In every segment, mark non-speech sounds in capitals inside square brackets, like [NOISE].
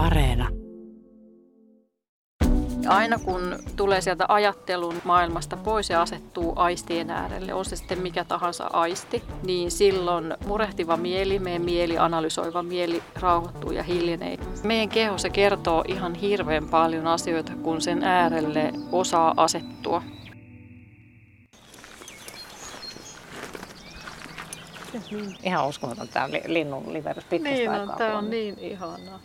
Areena. Aina kun tulee sieltä ajattelun maailmasta pois ja asettuu aistien äärelle, on se sitten mikä tahansa aisti, niin silloin murehtiva mieli, meidän mieli, analysoiva mieli rauhoittuu ja hiljenee. Meidän keho se kertoo ihan hirveän paljon asioita, kun sen äärelle osaa asettua. Ihan uskomaton tämä linnun liverys pitkästä Niin aikaa. on, tämä on niin ihanaa.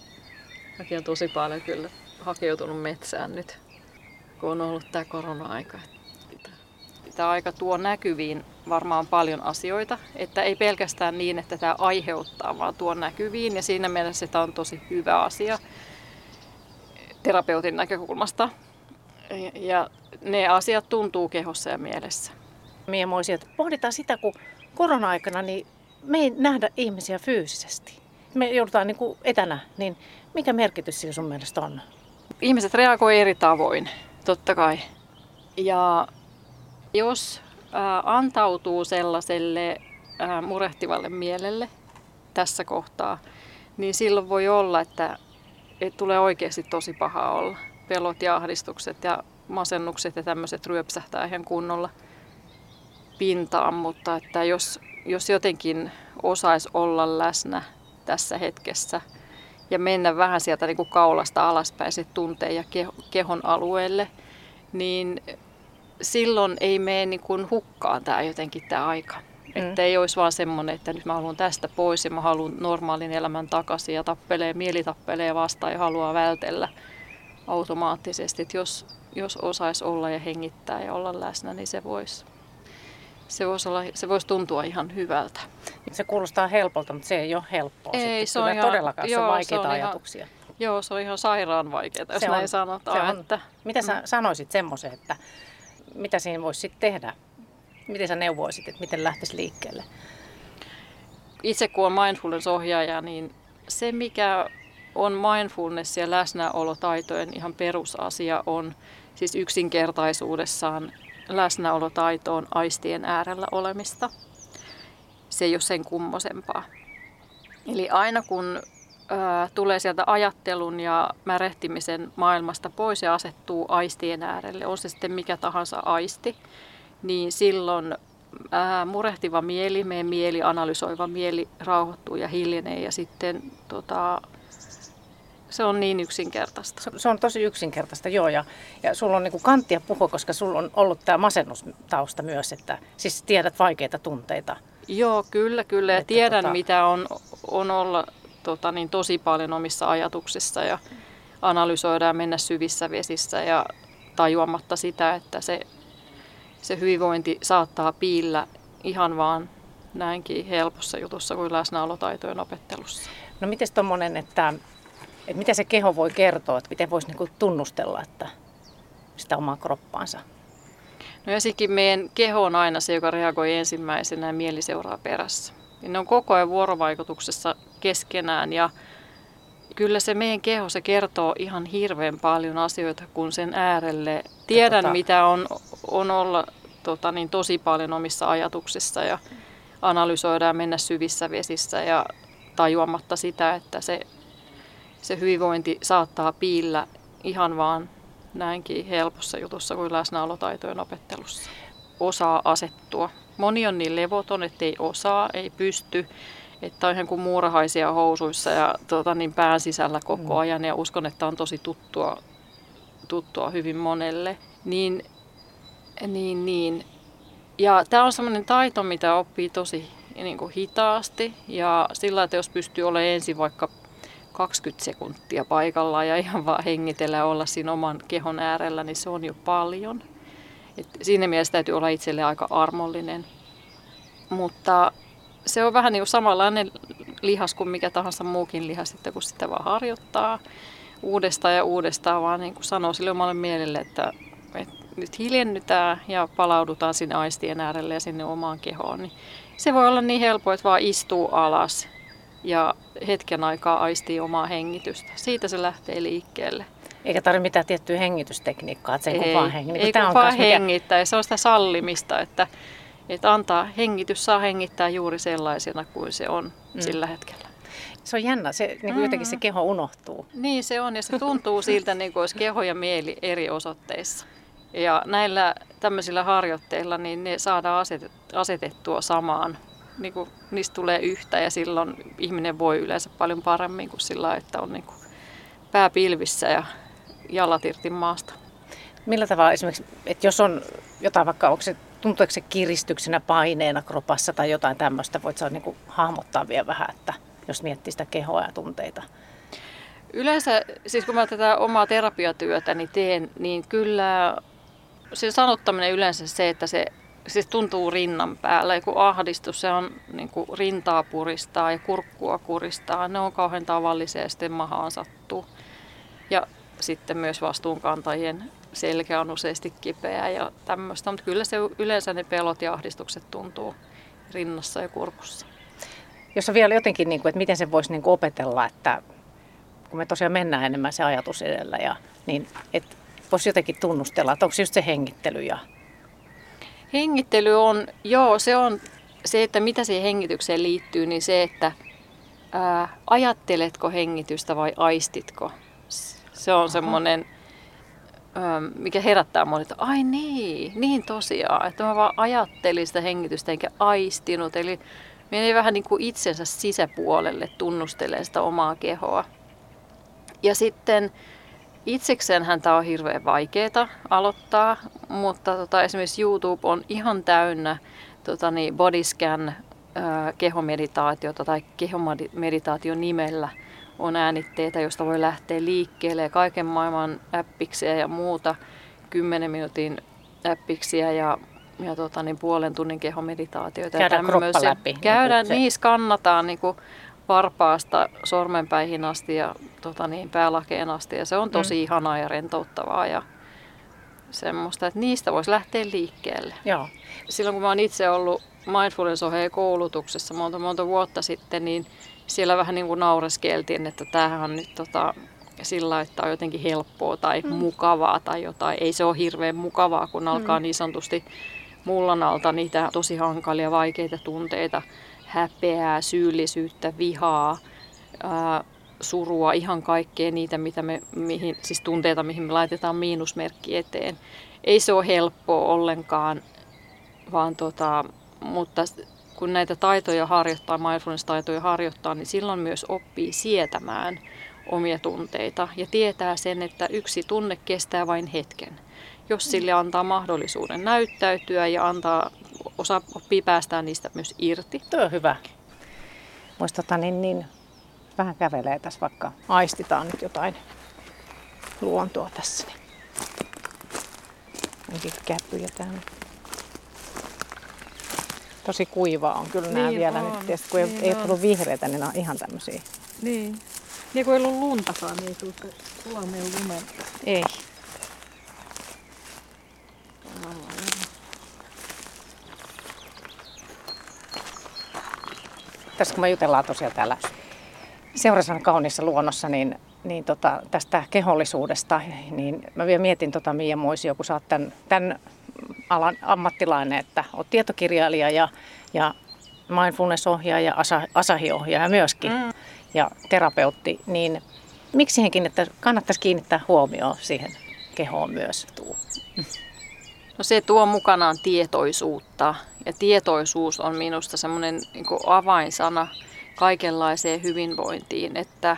Mäkin on tosi paljon kyllä hakeutunut metsään nyt, kun on ollut tämä korona-aika. Tämä aika tuo näkyviin varmaan paljon asioita, että ei pelkästään niin, että tämä aiheuttaa, vaan tuo näkyviin. Ja siinä mielessä tämä on tosi hyvä asia terapeutin näkökulmasta. Ja ne asiat tuntuu kehossa ja mielessä. Mie moisin, että pohditaan sitä, kun korona-aikana niin me ei nähdä ihmisiä fyysisesti. Me joudutaan niin kuin etänä, niin mikä merkitys sillä sun mielestä on? ihmiset reagoivat eri tavoin, totta kai. Ja jos ää, antautuu sellaiselle ää, murehtivalle mielelle tässä kohtaa, niin silloin voi olla, että, että tulee oikeasti tosi paha olla. Pelot ja ahdistukset ja masennukset ja tämmöiset ryöpsähtää ihan kunnolla pintaan, mutta että jos, jos jotenkin osaisi olla läsnä tässä hetkessä ja mennä vähän sieltä niin kuin kaulasta alaspäin se tunteen ja keho- kehon alueelle, niin silloin ei mene niin kuin hukkaan tämä jotenkin tämä aika. Mm. Että ei olisi vaan semmoinen, että nyt mä haluan tästä pois ja mä haluan normaalin elämän takaisin ja tappelee, mieli tappelee vastaan ja haluaa vältellä automaattisesti. Että jos, jos osaisi olla ja hengittää ja olla läsnä, niin se voisi se voisi, olla, se voisi tuntua ihan hyvältä. Se kuulostaa helpolta, mutta se ei ole helppoa. Ei, sitten. se on ihan- todellakaan, se joo, on se vaikeita on ihan- ajatuksia. Joo, se on ihan sairaan vaikeaa, jos Se näin on- sanotaan. se on. Että, Mitä sä sanoisit semmoisen, että mitä siinä voisi sitten tehdä? Miten sä neuvoisit, että miten lähtisi liikkeelle? itse kun on mindfulness-ohjaaja, niin se mikä on mindfulness ja läsnäolotaitojen ihan perusasia on siis yksinkertaisuudessaan läsnäolotaito on aistien äärellä olemista. Se ei ole sen kummosempaa. Eli aina kun ää, tulee sieltä ajattelun ja märehtimisen maailmasta pois ja asettuu aistien äärelle, on se sitten mikä tahansa aisti, niin silloin ää, murehtiva mieli, meidän mieli, analysoiva mieli rauhoittuu ja hiljenee ja sitten tota, se on niin yksinkertaista. Se, se on tosi yksinkertaista, joo. Ja, ja sulla on niinku kanttia puhua, koska sulla on ollut tämä masennustausta myös, että siis tiedät vaikeita tunteita. Joo, kyllä, kyllä. Ja Että tiedän, tota- mitä on, on olla tota, niin tosi paljon omissa ajatuksissa ja analysoida ja mennä syvissä vesissä ja tajuamatta sitä, että se, se hyvinvointi saattaa piillä ihan vaan näinkin helpossa jutussa kuin läsnäolotaitojen opettelussa. No miten tuommoinen, että, että mitä se keho voi kertoa, että miten voisi niinku tunnustella että sitä omaa kroppaansa? No ja sikin meidän keho on aina se, joka reagoi ensimmäisenä ja mieli seuraa perässä. Ja ne on koko ajan vuorovaikutuksessa keskenään ja kyllä se meidän keho se kertoo ihan hirveän paljon asioita, kun sen äärelle tiedän, tota- mitä on, on olla tota, niin tosi paljon omissa ajatuksissa ja analysoida ja mennä syvissä vesissä ja tajuamatta sitä, että se, se hyvinvointi saattaa piillä ihan vaan näinkin helpossa jutussa kuin läsnäolotaitojen opettelussa. Osaa asettua. Moni on niin levoton, että ei osaa, ei pysty. Että on ihan kuin muurahaisia housuissa ja tota, niin pään sisällä koko Mm. ajan. Ja uskon, että on tosi tuttua, tuttua hyvin monelle. Niin, niin, niin. Ja tämä on semmoinen taito, mitä oppii tosi niin kuin hitaasti. Ja sillä, että jos pystyy olemaan ensin vaikka 20 sekuntia paikallaan ja ihan vaan hengitellä ja olla siinä oman kehon äärellä, niin se on jo paljon. Et siinä mielessä täytyy olla itselle aika armollinen. Mutta se on vähän niin kuin samanlainen lihas kuin mikä tahansa muukin lihas, että kun sitä vaan harjoittaa uudestaan ja uudestaan, vaan niin kuin sanoo sille omalle mielelle, että, että nyt hiljennytään ja palaudutaan sinne aistien äärelle ja sinne omaan kehoon, niin se voi olla niin helppo, että vaan istuu alas ja hetken aikaa aistii omaa hengitystä. Siitä se lähtee liikkeelle. Eikä tarvitse mitään tiettyä hengitystekniikkaa, että sen kun vaan hengittää. ei kun on vaan mikä- hengittää. Ja se on sitä sallimista, että, että antaa hengitys saa hengittää juuri sellaisena kuin se on Mm. mm. sillä hetkellä. Se on jännä, se, niin kuin jotenkin se keho unohtuu. Niin se on ja se tuntuu [LAUGHS] siltä, niin kuin olisi keho ja mieli eri osoitteissa. Ja näillä tämmöisillä harjoitteilla niin ne saadaan asetettua samaan. Niin kuin, niistä tulee yhtä ja silloin ihminen voi yleensä paljon paremmin kuin sillä, että on niin kuin pää pilvissä ja jalat irti maasta. Millä tavalla esimerkiksi, että jos on jotain vaikka, onko se, tuntuuko se kiristyksenä, paineena kropassa tai jotain tämmöistä, voit sä niin kuin hahmottaa vielä vähän, että jos miettii sitä kehoa ja tunteita? Yleensä, siis kun mä tätä omaa terapiatyötäni niin teen, niin kyllä se sanottaminen yleensä se, että se siis tuntuu rinnan päällä. Joku ahdistus, se on niin kuin rintaa puristaa ja kurkkua kuristaa. Ne on kauhean tavallisia ja sitten mahaan sattuu. Ja sitten myös vastuunkantajien selkä on useasti kipeä ja tämmöistä. Mutta kyllä se yleensä ne pelot ja ahdistukset tuntuu rinnassa ja kurkussa. Jos vielä jotenkin, niin kuin, että miten se voisi niin kuin opetella, että kun me tosiaan mennään enemmän se ajatus edellä, ja, niin että voisi jotenkin tunnustella, että onko se just se hengittely ja Hengittely on, joo, se on se, että mitä siihen hengitykseen liittyy, niin se, että ää, ajatteletko hengitystä vai aistitko. Se on semmoinen, mikä herättää monet, että ai niin, niin tosiaan, että mä vaan ajattelin sitä hengitystä enkä aistinut. Eli menee vähän niin kuin itsensä sisäpuolelle tunnustelee sitä omaa kehoa. Ja sitten Itsekseenhän tämä on hirveän vaikeaa aloittaa, mutta tota, esimerkiksi YouTube on ihan täynnä tota, niin bodyscan kehomeditaatiota tai kehomeditaation nimellä on äänitteitä, josta voi lähteä liikkeelle ja kaiken maailman appiksiä ja muuta, 10 minuutin appiksiä ja, ja tota, niin puolen tunnin kehomeditaatioita. Käydään kroppa läpi. Käydään, niin, skannataan niin kuin, varpaasta sormenpäihin asti ja tota niin, päälakeen asti. Ja se on tosi mm. ihanaa ja rentouttavaa ja semmoista, että niistä voisi lähteä liikkeelle. Joo. Silloin kun mä oon itse ollut mindfulness koulutuksessa monta monta vuotta sitten, niin siellä vähän niin kuin naureskeltiin, että tämähän on nyt tota, sillä, että on jotenkin helppoa tai mm. mukavaa tai jotain. Ei se ole hirveän mukavaa, kun alkaa mm. niin sanotusti mullan alta niitä tosi hankalia, vaikeita tunteita häpeää, syyllisyyttä, vihaa, ää, surua, ihan kaikkea niitä, mitä me, mihin, siis tunteita, mihin me laitetaan miinusmerkki eteen. Ei se ole helppoa ollenkaan, vaan tota, mutta kun näitä taitoja harjoittaa, mindfulness-taitoja harjoittaa, niin silloin myös oppii sietämään omia tunteita ja tietää sen, että yksi tunne kestää vain hetken. Jos sille antaa mahdollisuuden näyttäytyä ja antaa osa oppii päästään niistä myös irti. Tuo on hyvä. Voisi tota, niin, niin, vähän kävelee tässä, vaikka aistitaan nyt jotain luontoa tässä. Niin. Onkin käppyjä täällä. Tosi kuivaa on kyllä niin nämä vielä on. nyt. Tietysti kun niin ei, ei tullut vihreitä, niin nämä on ihan tämmöisiä. Niin. Niin kun ei ollut luntakaan, niin ei tullut sulameen lumen. Ei. tässä kun me jutellaan tosiaan täällä Seurasan kauniissa luonnossa, niin, niin tota, tästä kehollisuudesta, niin mä vielä mietin tota Mia Moisio, kun sä oot tämän, tämän alan ammattilainen, että oot tietokirjailija ja, ja mindfulness-ohjaaja, asa, asahi-ohjaaja myöskin mm. ja terapeutti, niin miksi siihen kiinnittää, kannattaisi kiinnittää huomioon siihen kehoon myös? Tuu? No se tuo mukanaan tietoisuutta ja tietoisuus on minusta semmoinen niin avainsana kaikenlaiseen hyvinvointiin, että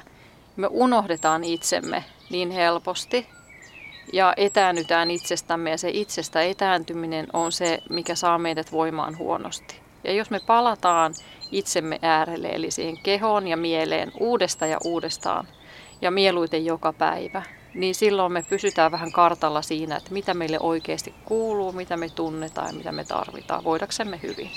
me unohdetaan itsemme niin helposti ja etäännytään itsestämme ja se itsestä etääntyminen on se, mikä saa meidät voimaan huonosti. Ja jos me palataan itsemme äärelle, eli siihen kehoon ja mieleen uudesta ja uudestaan ja mieluiten joka päivä, niin silloin me pysytään vähän kartalla siinä, että mitä meille oikeasti kuuluu, mitä me tunnetaan ja mitä me tarvitaan, voidaksemme hyvin.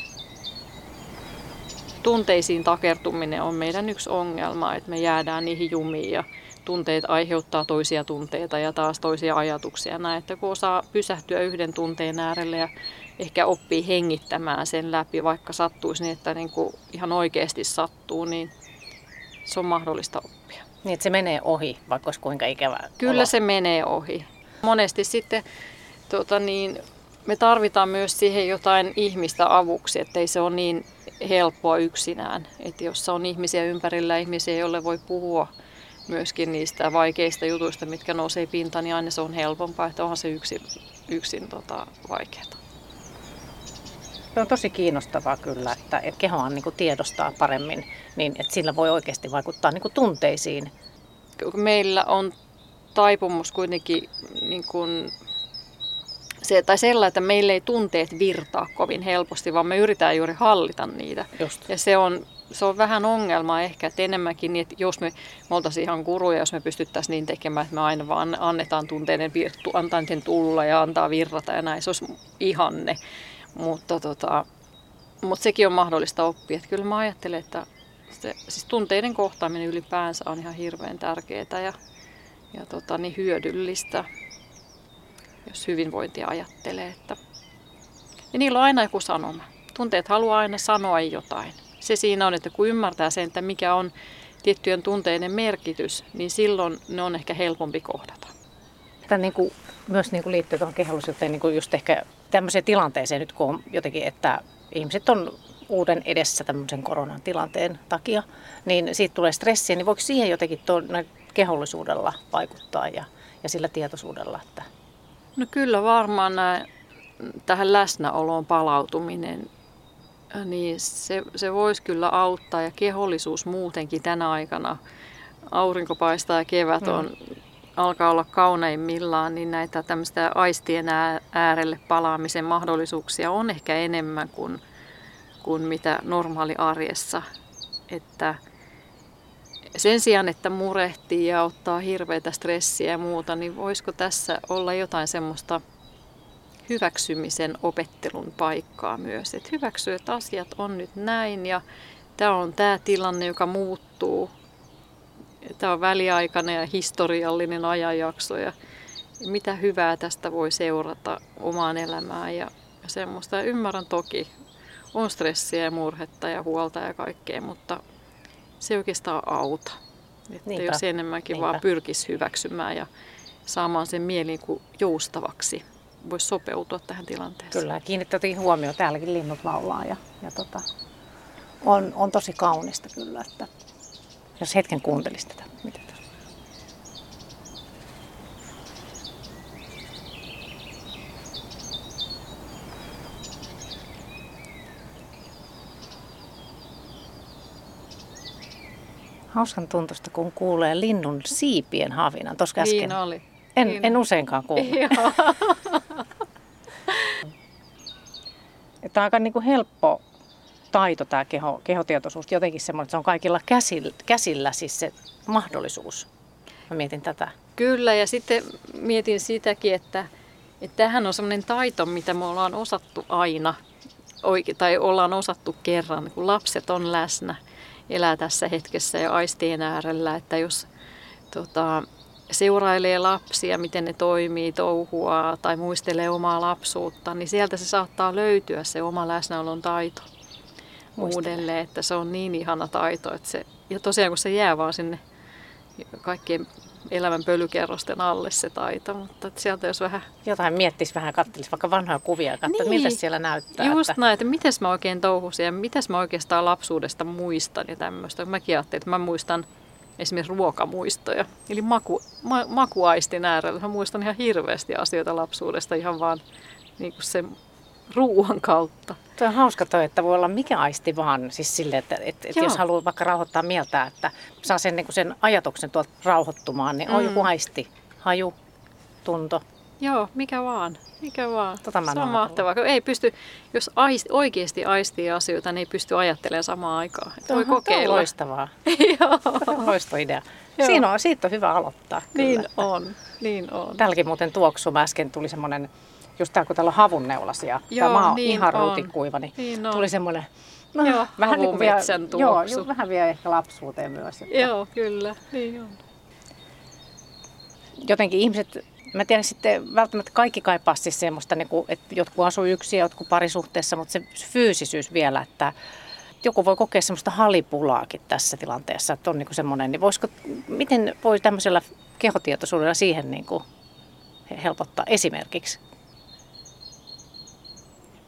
Tunteisiin takertuminen on meidän yksi ongelma, että me jäädään niihin jumiin ja tunteet aiheuttaa toisia tunteita ja taas toisia ajatuksia. Näin, että kun osaa pysähtyä yhden tunteen äärelle ja ehkä oppii hengittämään sen läpi, vaikka sattuisi niin, että niin kuin ihan oikeasti sattuu, niin se on mahdollista oppia. Niin, että se menee ohi, vaikka olisi kuinka ikävä Kyllä olo. se menee ohi. Monesti sitten tota niin, me tarvitaan myös siihen jotain ihmistä avuksi, ettei se ole niin helppoa yksinään. Että jos on ihmisiä ympärillä, ihmisiä, joille voi puhua myöskin niistä vaikeista jutuista, mitkä nousee pintaan, niin aina se on helpompaa, että onhan se yksin, yksin tota, vaikeaa. Se on tosi kiinnostavaa kyllä, että, kehoa niin kuin tiedostaa paremmin, niin että sillä voi oikeasti vaikuttaa niin kuin tunteisiin. Meillä on taipumus kuitenkin niin kuin se, tai sellainen, että meille ei tunteet virtaa kovin helposti, vaan me yritetään juuri hallita niitä. Just. Ja se on, se on vähän ongelma ehkä, että enemmänkin niin, että jos me, me oltaisiin ihan kuruja, jos me pystyttäisiin niin tekemään, että me aina vaan annetaan tunteiden virtu, antaa sen tulla ja antaa virrata ja näin, se olisi ihanne. Mutta, tota, mutta sekin on mahdollista oppia. Että kyllä mä ajattelen, että se, siis tunteiden kohtaaminen ylipäänsä on ihan hirveän tärkeää ja, ja tota, niin hyödyllistä jos hyvinvointia ajattelee. Että... Ja niillä on aina joku sanoma. Tunteet haluaa aina sanoa jotain. Se siinä on, että kun ymmärtää sen, että mikä on tiettyjen tunteiden merkitys, niin silloin ne on ehkä helpompi kohdata. Tämä niin kuin, myös niin kuin liittyy tuohon kehollisuuteen niin just ehkä tämmöiseen tilanteeseen nyt, kun on jotenkin, että ihmiset on uuden edessä tämmöisen koronan tilanteen takia, niin siitä tulee stressiä, niin voiko siihen jotenkin tuon kehollisuudella vaikuttaa ja, ja sillä tietoisuudella, että No kyllä varmaan nämä, tähän läsnäoloon palautuminen, niin se, se voisi kyllä auttaa ja kehollisuus muutenkin tänä aikana. Aurinko paistaa ja kevät on, mm. alkaa olla kauneimmillaan, niin näitä tämmöistä aistien äärelle palaamisen mahdollisuuksia on ehkä enemmän kuin, kuin mitä normaali arjessa. Että sen sijaan, että murehtii ja ottaa hirveitä stressiä ja muuta, niin voisiko tässä olla jotain semmoista hyväksymisen opettelun paikkaa myös. Että hyväksyy, että asiat on nyt näin ja tämä on tämä tilanne, joka muuttuu. Tämä on väliaikainen ja historiallinen ajanjakso ja mitä hyvää tästä voi seurata omaan elämään ja semmoista. Ja ymmärrän toki, on stressiä ja murhetta ja huolta ja kaikkea, mutta se ei oikeastaan auta. Että Niinpä. jos enemmänkin Niinpä. vaan pyrkisi hyväksymään ja saamaan sen mielin kuin joustavaksi, voisi sopeutua tähän tilanteeseen. Kyllä, kiinnitettiin huomioon. Täälläkin linnut laulaa ja, ja tota, on, on tosi kaunista kyllä, että jos hetken kuuntelisit tätä, mitä hauskan tuntusta, kun kuulee linnun siipien havinan. Tuossa äsken. Niin oli. En, niin. en useinkaan kuule. [LAUGHS] [LAUGHS] Tämä on aika niin kuin helppo taito tämä keho, kehotietoisuus. Jotenkin semmoinen, että se on kaikilla käsillä, käsillä siis se mahdollisuus. Mä mietin tätä. Kyllä ja sitten mietin sitäkin, että, että tämähän on semmoinen taito, mitä me ollaan osattu aina tai ollaan osattu kerran, kun lapset on läsnä elää tässä hetkessä ja aistien äärellä, että jos tota, seurailee lapsia, miten ne toimii, touhua tai muistelee omaa lapsuutta, niin sieltä se saattaa löytyä se oma läsnäolon taito uudelleen, että se on niin ihana taito. Että se, ja tosiaan kun se jää vaan sinne kaikkien elämän pölykerrosten alle se taito, mutta sieltä jos vähän... Jotain miettisi vähän, kattelisi vaikka vanhoja kuvia ja niin. miltä siellä näyttää. Just että... näin, että miten mä oikein touhusin ja miten mä oikeastaan lapsuudesta muistan ja tämmöistä. Mäkin ajattelin, että mä muistan esimerkiksi ruokamuistoja, eli maku, ma, makuaistin äärellä. Mä muistan ihan hirveästi asioita lapsuudesta ihan vaan niin kuin se ruoan kautta. Tuo on hauska toi, että voi olla mikä aisti vaan, siis sille, että, että, että jos haluaa vaikka rauhoittaa mieltä, että saa sen, niin sen ajatuksen tuolta rauhoittumaan, niin mm. on joku aisti, haju, tunto. Joo, mikä vaan. Mikä vaan. Tota se on mahtavaa. Ei pysty, jos aisti, oikeasti aistii asioita, niin ei pysty ajattelemaan samaan aikaan. Tuo voi kokeilla. [LAUGHS] on loistavaa. Loistoidea. Siinä on, siitä on hyvä aloittaa. Kyllä. Niin on, niin on. Tälläkin muuten tuoksu. Äsken tuli semmoinen just täällä kun täällä on havunneulasia, Joo, tämä maa on niin ihan ruutikuiva, niin, niin tuli semmoinen No, joo, vähän niin kuin vielä, joo, joo, vähän vielä ehkä lapsuuteen myös. Että joo, kyllä, niin on. Jotenkin ihmiset, mä tiedän sitten välttämättä kaikki kaipaa siis semmoista, niin kuin, että jotkut asuu yksin ja jotkut parisuhteessa, mutta se fyysisyys vielä, että joku voi kokea semmoista halipulaakin tässä tilanteessa, että on niin kuin semmoinen, niin voisiko, miten voi tämmöisellä kehotietoisuudella siihen niin kuin helpottaa esimerkiksi?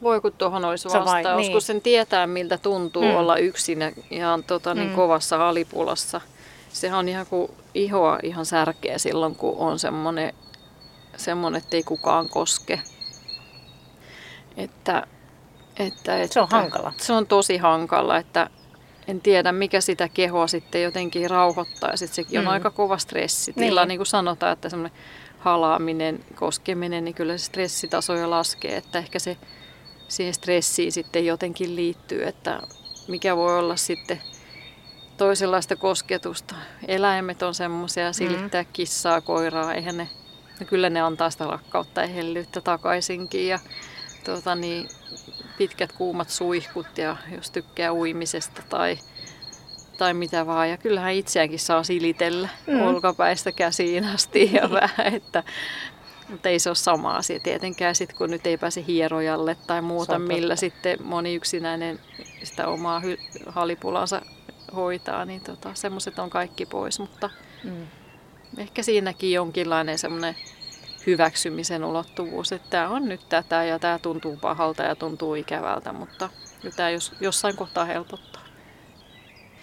Voi kun tuohon olisi on vai- vastaus, niin. kun sen tietää miltä tuntuu Mm. olla yksin ja ihan tota, niin Mm. kovassa halipulassa. Sehän on ihan kuin ihoa ihan särkeä silloin, kun on semmoinen, semmoinen että ei kukaan koske. Että, että, että, Se on hankala. Se on tosi hankala, että en tiedä mikä sitä kehoa sitten jotenkin rauhoittaa. Sitten sekin on Mm. aika kova stressitila, Niin. niin kuin sanotaan, että semmoinen halaaminen, koskeminen, niin kyllä se stressitaso jo laskee, että ehkä se siihen stressiin sitten jotenkin liittyy, että mikä voi olla sitten toisenlaista kosketusta. Eläimet on semmoisia, silittää kissaa, koiraa, eihän ne, no kyllä ne antaa sitä rakkautta ja hellyyttä takaisinkin ja tuota niin, pitkät kuumat suihkut ja jos tykkää uimisesta tai, tai mitä vaan. Ja kyllähän itseäänkin saa silitellä Mm. mm. olkapäistä käsiin asti ja [LAUGHS] vähän, että mutta ei se ole sama asia tietenkään, sit kun nyt ei pääse hierojalle tai muuta, millä sitten moni yksinäinen sitä omaa hy- halipulansa hoitaa, niin tota, semmoiset on kaikki pois. Mutta Mm. ehkä siinäkin jonkinlainen semmoinen hyväksymisen ulottuvuus, että tämä on nyt tätä ja tämä tuntuu pahalta ja tuntuu ikävältä, mutta tämä jos, jossain kohtaa helpottaa.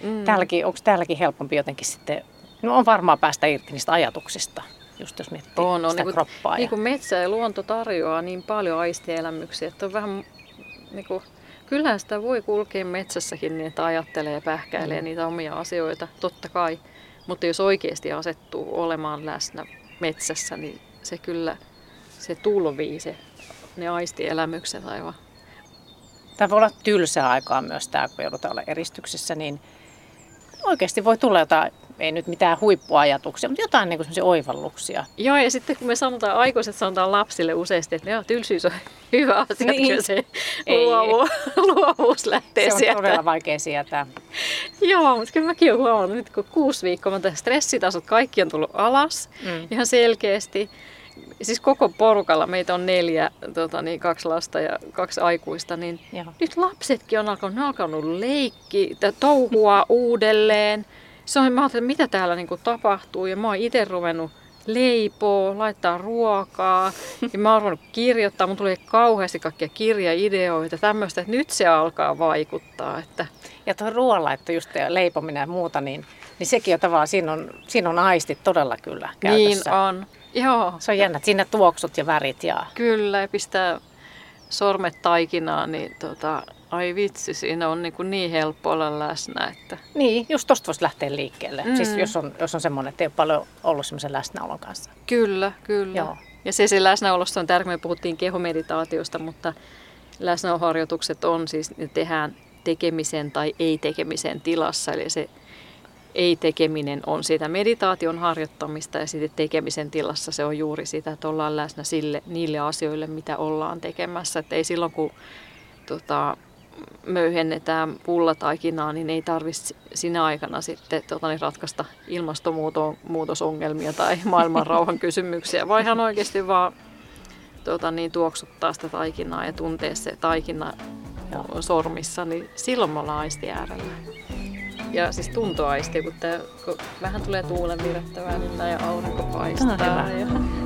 Mm. Täälläkin, onko täälläkin helpompi jotenkin sitten, no on varmaan päästä irti niistä ajatuksista, just jos miettii On, on. sitä Niin kroppaa. niin kuin metsä ja luonto tarjoaa niin paljon aistielämyksiä, että on vähän, niin kuin, kyllähän sitä voi kulkea metsässäkin niin, että ajattelee ja pähkäilee Mm. niitä omia asioita, totta kai. Mutta jos oikeasti asettuu olemaan läsnä metsässä, niin se kyllä, se tulvii se, ne aistielämykset aivan. Tämä voi olla tylsää aikaa myös tämä, kun joudutaan olla eristyksessä, niin oikeasti voi tulla jotain, ei nyt mitään huippuajatuksia, mutta jotain niin kuin oivalluksia. Joo, ja sitten kun me sanotaan, aikuiset sanotaan lapsille useasti, että joo, tylsyys on [LAUGHS] hyvä asia, Niin. kyllä se Ei. luovu, [LAUGHS] luovuus lähtee Se on sieltä. todella vaikea sietää. Joo, mutta kyllä mäkin olen huomannut, nyt kun kuusi viikkoa, mutta stressitasot kaikki on tullut alas Mm. ihan selkeästi. Siis koko porukalla, meitä on neljä, tota, niin, kaksi lasta ja kaksi aikuista, niin Joo. nyt lapsetkin on alkanut, ne on alkanut leikki, touhua uudelleen. Se on, mä ajattelin, että mitä täällä niin kuin tapahtuu ja mä oon itse ruvennut leipoo, laittaa ruokaa ja mä oon ruvennut kirjoittaa. Mun tulee kauheasti kaikkia kirjaideoita, tämmöistä, että nyt se alkaa vaikuttaa. Että Ja tuo ruoanlaitto just leipominen ja muuta, niin, niin sekin on tavallaan, siinä on, siinä on aistit todella kyllä käytössä. niin on. Joo, Se on jännä, että siinä tuoksut ja värit ja kyllä. Ja pistää sormet taikinaan, niin tota, ai vitsi, siinä on niin, kuin niin helppo olla läsnä. Että Niin, just tosta voisi lähteä liikkeelle. Mm. Mm. Siis jos on, jos on semmoinen, että ei ole paljon ollut semmoisen läsnäolon kanssa. Kyllä, kyllä. Joo. Ja se, se läsnäolosta on tärkeää. Me puhuttiin kehomeditaatiosta, mutta läsnäoloharjoitukset on siis, ne tehdään tekemisen tai ei-tekemisen tilassa. Eli se ei-tekeminen on sitä meditaation harjoittamista ja sitten tekemisen tilassa se on juuri sitä, että ollaan läsnä sille, niille asioille, mitä ollaan tekemässä. Että ei silloin, kun tota, möyhennetään pullataikinaa, niin ei tarvitse sinä aikana sitten tota, niin ratkaista ilmastonmuutosongelmia tai [LAUGHS] maailmanrauhan kysymyksiä, vaan ihan oikeasti vaan tota, niin, tuoksuttaa sitä taikinaa ja tuntee se taikina Joo. sormissa, niin silloin me ollaan aisti äärellä. Ja siis tuntoaisti, kun, tää, kun vähän tulee tuulen virrettä välillä ja aurinko paistaa. Tämä on hyvä. Ja